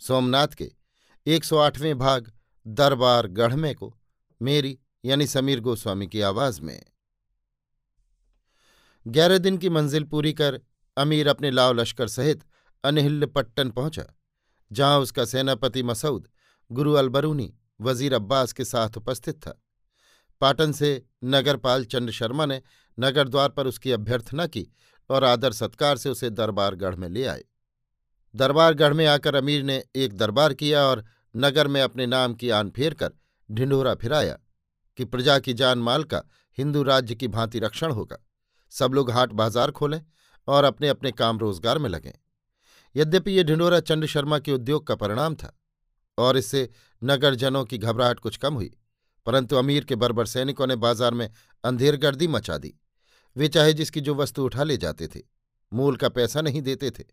सोमनाथ के 108वें भाग दरबार गढ़मे को मेरी यानी समीर गोस्वामी की आवाज़ में। ग्यारह दिन की मंजिल पूरी कर अमीर अपने लाव लश्कर सहित अनहिल्य पट्टन पहुँचा, जहाँ उसका सेनापति मसऊद, गुरु अलबरूनी, वज़ीर अब्बास के साथ उपस्थित था। पाटन से नगरपाल चंद्र शर्मा ने नगर द्वार पर उसकी अभ्यर्थना की और आदर सत्कार से उसे दरबारगढ़ में ले आए। दरबारगढ़ में आकर अमीर ने एक दरबार किया और नगर में अपने नाम की आन फेर कर ढिंढोरा फिराया कि प्रजा की जान माल का हिंदू राज्य की भांति रक्षण होगा। सब लोग हाट बाज़ार खोलें और अपने अपने काम रोज़गार में लगें। यद्यपि ये ढिंडोरा चंड शर्मा के उद्योग का परिणाम था और इससे नगरजनों की घबराहट कुछ कम हुई, परंतु अमीर के बर्बर सैनिकों ने बाज़ार में अंधेरगर्दी मचा दी। वे चाहे जिसकी जो वस्तु उठा ले जाते थे, मूल का पैसा नहीं देते थे।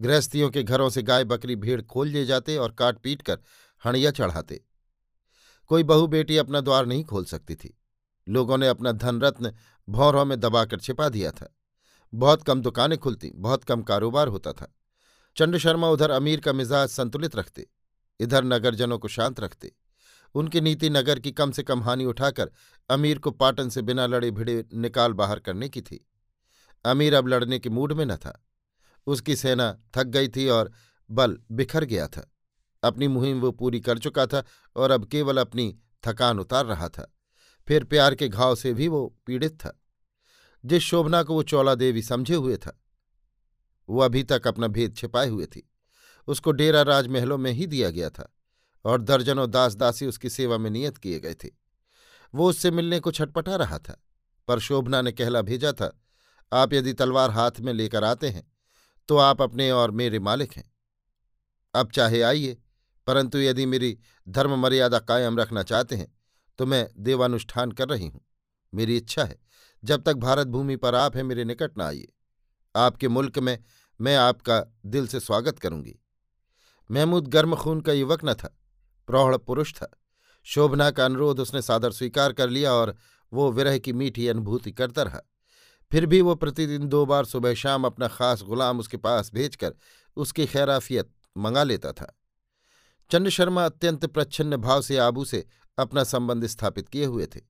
गृहस्थियों के घरों से गाय बकरी भीड़ खोल ले जाते और काट पीट कर हणिया चढ़ाते। कोई बहू बेटी अपना द्वार नहीं खोल सकती थी। लोगों ने अपना धन रत्न भौरों में दबाकर छिपा दिया था। बहुत कम दुकानें खुलती, बहुत कम कारोबार होता था। चंड शर्मा उधर अमीर का मिजाज संतुलित रखते, इधर नगरजनों को शांत रखते। उनकी नीति नगर की कम से कम हानि उठाकर अमीर को पाटन से बिना लड़े भिड़े निकाल बाहर करने की थी। अमीर अब लड़ने के मूड में न था। उसकी सेना थक गई थी और बल बिखर गया था। अपनी मुहिम वो पूरी कर चुका था और अब केवल अपनी थकान उतार रहा था। फिर प्यार के घाव से भी वो पीड़ित था। जिस शोभना को वो चौला देवी समझे हुए था, वो अभी तक अपना भेद छिपाए हुए थी। उसको डेरा राजमहलों में ही दिया गया था और दर्जनों दास दासी उसकी सेवा में नियत किए गए थे। वो उससे मिलने को छटपटा रहा था, पर शोभना ने कहला भेजा था, आप यदि तलवार हाथ में लेकर आते हैं तो आप अपने और मेरे मालिक हैं। अब चाहे आइए, परंतु यदि मेरी धर्म मर्यादा कायम रखना चाहते हैं तो मैं देवानुष्ठान कर रही हूँ। मेरी इच्छा है, जब तक भारत भूमि पर आप हैं, मेरे निकट न आइए। आपके मुल्क में मैं आपका दिल से स्वागत करूँगी। महमूद गर्म खून का युवक न था, प्रौढ़ पुरुष था। शोभना का अनुरोध उसने सादर स्वीकार कर लिया और वो विरह की मीठी अनुभूति करता रहा। फिर भी वो प्रतिदिन दो बार सुबह शाम अपना खास गुलाम उसके पास भेजकर उसकी खैराफियत मंगा लेता था। चंद्र शर्मा अत्यंत प्रच्छन्न भाव से आबू से अपना संबंध स्थापित किए हुए थे।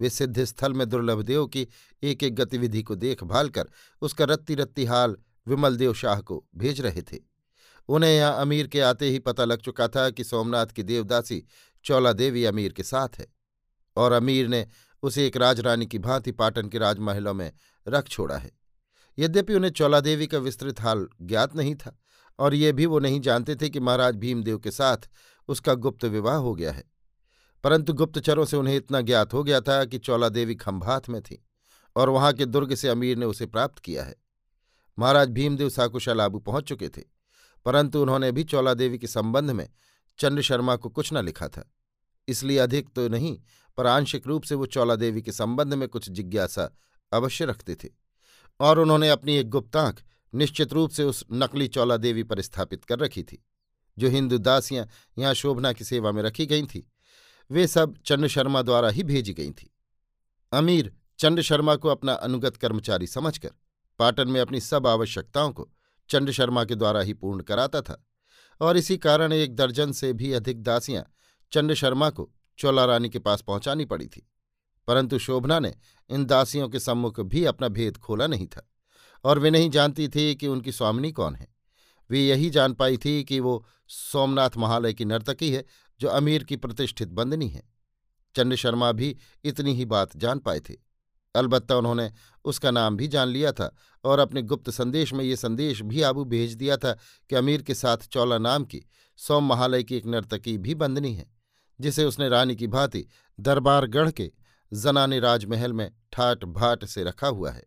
वे सिद्ध स्थल में दुर्लभ देव की एक एक गतिविधि को देखभाल कर उसका रत्ती रत्ती हाल विमल देव शाह को भेज रहे थे। उन्हें यहाँ अमीर के आते ही पता लग चुका था कि सोमनाथ की देवदासी चौला देवी अमीर के साथ है और अमीर ने उसे एक राजरानी की भांति पाटन के राजमहलों में रख छोड़ा है। यद्यपि उन्हें चौला देवी का विस्तृत हाल ज्ञात नहीं था, और ये भी वो नहीं जानते थे कि महाराज भीमदेव के साथ उसका गुप्त विवाह हो गया है। परंतु गुप्तचरों से उन्हें इतना ज्ञात हो गया था कि चौला देवी खंभात में थी, और वहाँ के दुर्ग से अमीर ने उसे प्राप्त किया है। महाराज भीमदेव साकुशल आबू पहुँच चुके थे, परंतु उन्होंने भी चौला देवी के संबंध में चंद्र शर्मा को कुछ न लिखा था, इसलिए अधिक तो नहीं पर आंशिक रूप से वो चौला देवी के संबंध में कुछ जिज्ञासा अवश्य रखते थे और उन्होंने अपनी एक गुप्तांख निश्चित रूप से उस नकली चौला देवी पर स्थापित कर रखी थी, जो हिंदू दासियाँ यहाँ शोभना की सेवा में रखी गई थीं। वे सब चंद्र शर्मा द्वारा ही भेजी गई थीं। अमीर चंड शर्मा को अपना अनुगत कर्मचारी समझकर पाटन में अपनी सब आवश्यकताओं को चंड शर्मा के द्वारा ही पूर्ण कराता था और इसी कारण एक दर्जन से भी अधिक दासियाँ चंड शर्मा को चोला रानी के पास पहुंचानी पड़ी थी, परंतु शोभना ने इन दासियों के सम्मुख भी अपना भेद खोला नहीं था, और वे नहीं जानती थी कि उनकी स्वामिनी कौन है। वे यही जान पाई थी कि वो सोमनाथ महालय की नर्तकी है, जो अमीर की प्रतिष्ठित बंदनी है। चंड शर्मा भी इतनी ही बात जान पाए थे। अलबत्ता उन्होंने उसका नाम भी जान लिया था और अपने गुप्त संदेश में ये संदेश भी आबू भेज दिया था कि अमीर के साथ चौला नाम की सोम महालय की एक नर्तकी भी बंदनी है। जिसे उसने रानी की भांति दरबारगढ़ के जनाने राजमहल में ठाट भाट से रखा हुआ है।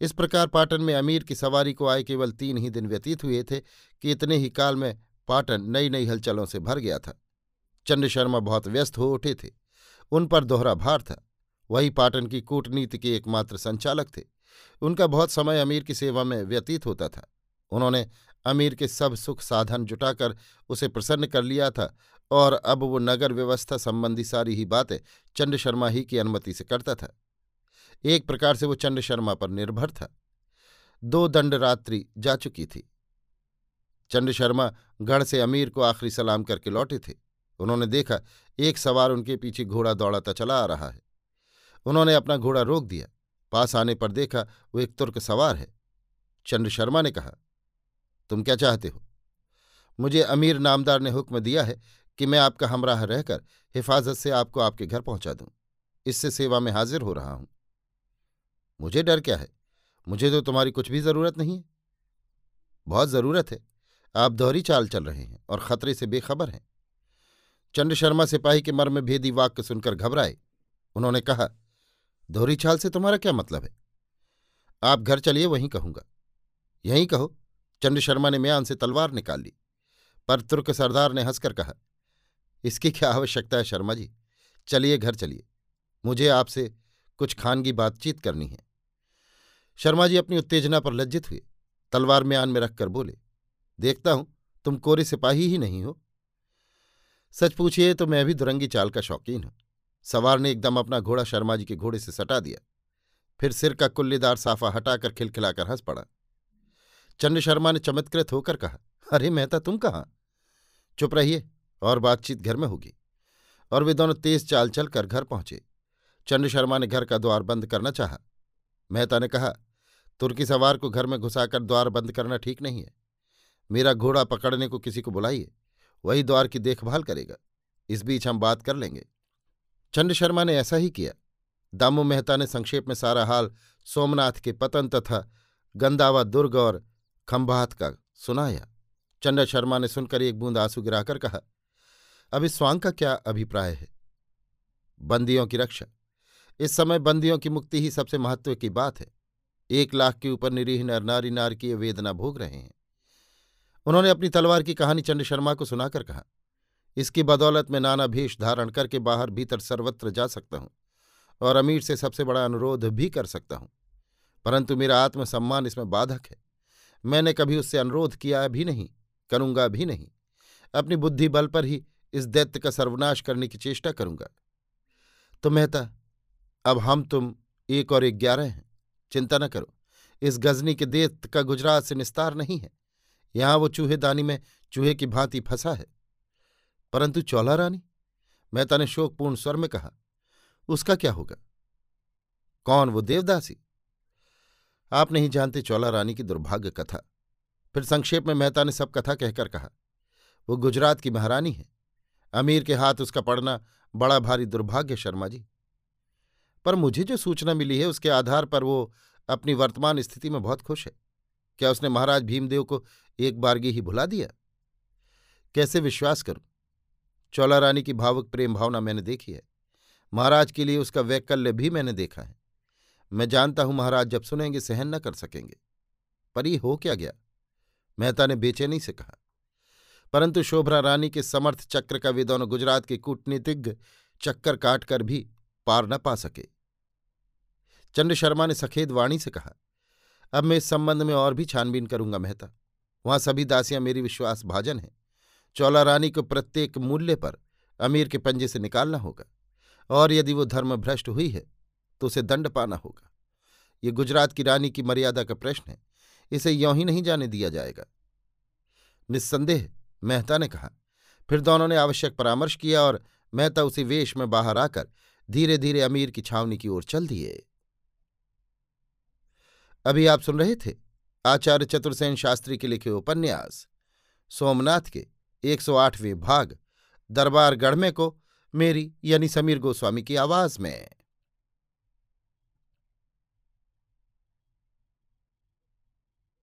इस प्रकार पाटन में अमीर की सवारी को आए केवल तीन ही दिन व्यतीत हुए थे कि इतने ही काल में पाटन नई नई हलचलों से भर गया था। चंड शर्मा बहुत व्यस्त हो उठे थे। उन पर दोहरा भार था। वही पाटन की कूटनीति के एकमात्र संचालक थे। उनका बहुत समय अमीर की सेवा में व्यतीत होता था। उन्होंने अमीर के सब सुख साधन जुटाकर उसे प्रसन्न कर लिया था और अब वो नगर व्यवस्था संबंधी सारी ही बातें चंड शर्मा ही की अनुमति से करता था। एक प्रकार से वो चंड शर्मा पर निर्भर था। दो दंड रात्रि जा चुकी थी। चंड शर्मा गढ़ से अमीर को आखिरी सलाम करके लौटे थे। उन्होंने देखा, एक सवार उनके पीछे घोड़ा दौड़ाता चला आ रहा है। उन्होंने अपना घोड़ा रोक दिया। पास आने पर देखा, वो एक तुर्क सवार है। चंद्र शर्मा ने कहा तुम क्या चाहते हो? मुझे अमीर नामदार ने हुक्म दिया है कि मैं आपका हमराह रहकर हिफाजत से आपको आपके घर पहुँचा दूँ। इससे सेवा में हाजिर हो रहा हूँ। मुझे डर क्या है? मुझे तो तुम्हारी कुछ भी ज़रूरत नहीं है। बहुत ज़रूरत है। आप दोहरी चाल चल रहे हैं और खतरे से बेखबर हैं। चंड शर्मा सिपाही के मर्म भेदी वाक्य सुनकर घबराए। उन्होंने कहा, दोहरी चाल से तुम्हारा क्या मतलब है? आप घर चलिए, वहीं कहूँगा। यहीं कहो। चंड शर्मा ने म्यान से तलवार निकाल ली। पर तुर्क सरदार ने हंसकर कहा, इसकी क्या आवश्यकता है शर्मा जी? चलिए घर चलिए। मुझे आपसे कुछ खानगी बातचीत करनी है। शर्मा जी अपनी उत्तेजना पर लज्जित हुए। तलवार म्यान में रखकर बोले, देखता हूँ, तुम कोरे सिपाही ही नहीं हो। सच पूछिए तो मैं भी दुरंगी चाल का शौकीन हूँ। सवार ने एकदम अपना घोड़ा शर्मा जी के घोड़े से सटा दिया। फिर सिर का कुल्लेदार साफा हटाकर खिलखिलाकर हंस पड़ा। चंड शर्मा ने चमत्कृत होकर कहा, अरे मेहता तुम कहाँ? चुप रहिए, और बातचीत घर में होगी। और वे दोनों तेज चाल चलकर घर पहुँचे। चंड शर्मा ने घर का द्वार बंद करना चाहा। मेहता ने कहा, तुर्की सवार को घर में घुसाकर द्वार बंद करना ठीक नहीं है। मेरा घोड़ा पकड़ने को किसी को बुलाइए, वही द्वार की देखभाल करेगा। इस बीच हम बात कर लेंगे। चंड शर्मा ने ऐसा ही किया। दामू मेहता ने संक्षेप में सारा हाल सोमनाथ के पतन तथा गंदावा दुर्ग और खंभात का सुनाया। चंड शर्मा ने सुनकर एक बूंद आँसू गिराकर कहा, अब इस स्वांग का क्या अभिप्राय है? बंदियों की रक्षा। इस समय बंदियों की मुक्ति ही सबसे महत्व की बात है। एक लाख के ऊपर निरीह नर नारी नार की वेदना भोग रहे हैं। उन्होंने अपनी तलवार की कहानी चंड शर्मा को सुनाकर कहा, इसकी बदौलत में नाना भेष धारण करके बाहर भीतर सर्वत्र जा सकता हूँ और अमीर से सबसे बड़ा अनुरोध भी कर सकता हूँ। परंतु मेरा आत्मसम्मान इसमें बाधक है। मैंने कभी उससे अनुरोध किया भी नहीं, करूँगा भी नहीं। अपनी बुद्धि बल पर ही इस दैत्य का सर्वनाश करने की चेष्टा करूँगा। तो मेहता, अब हम तुम एक और एक ग्यारह हैं, चिंता न करो, इस गजनी के दैत्य का गुजरात से निस्तार नहीं है। यहाँ वो चूहेदानी में चूहे की भांति फंसा है। परंतु चौला रानी, मेहता ने शोकपूर्ण स्वर में कहा, उसका क्या होगा? कौन वो देवदासी? आप नहीं जानते चौला रानी की दुर्भाग्य कथा। फिर संक्षेप में मेहता ने सब कथा कहकर कहा, वो गुजरात की महारानी है। अमीर के हाथ उसका पड़ना बड़ा भारी दुर्भाग्य शर्मा जी। पर मुझे जो सूचना मिली है, उसके आधार पर वो अपनी वर्तमान स्थिति में बहुत खुश है। क्या उसने महाराज भीमदेव को एक बारगी ही भुला दिया? कैसे विश्वास करूँ? चौला रानी की भावुक प्रेम भावना मैंने देखी है। महाराज के लिए उसका वैकल्य भी मैंने देखा है। मैं जानता हूँ महाराज, जब सुनेंगे, सहन न कर सकेंगे। पर ये हो क्या गया? मेहता ने बेचैनी से कहा, परंतु शोभरा रानी के समर्थ चक्र का वे दोनों गुजरात के कूटनीतिज्ञ चक्कर काटकर भी पार न पा सके। चंद्र शर्मा ने सखेद वाणी से कहा, अब मैं इस संबंध में और भी छानबीन करूँगा मेहता। वहाँ सभी दासियाँ मेरी विश्वास भाजन हैं। चौला रानी को प्रत्येक मूल्य पर अमीर के पंजे से निकालना होगा, और यदि वो धर्म भ्रष्ट हुई है तो उसे दंड पाना होगा। ये गुजरात की रानी की मर्यादा का प्रश्न है। इसे यों ही नहीं जाने दिया जाएगा। निस्संदेह, मेहता ने कहा, फिर दोनों ने आवश्यक परामर्श किया और मेहता उसी वेश में बाहर आकर धीरे धीरे अमीर की छावनी की ओर चल दिए। अभी आप सुन रहे थे आचार्य चतुर्सेन शास्त्री के लिखे उपन्यास, सोमनाथ के एक सौ आठवें भाग दरबार गढ़मे को मेरी यानी समीर गोस्वामी की आवाज़ में।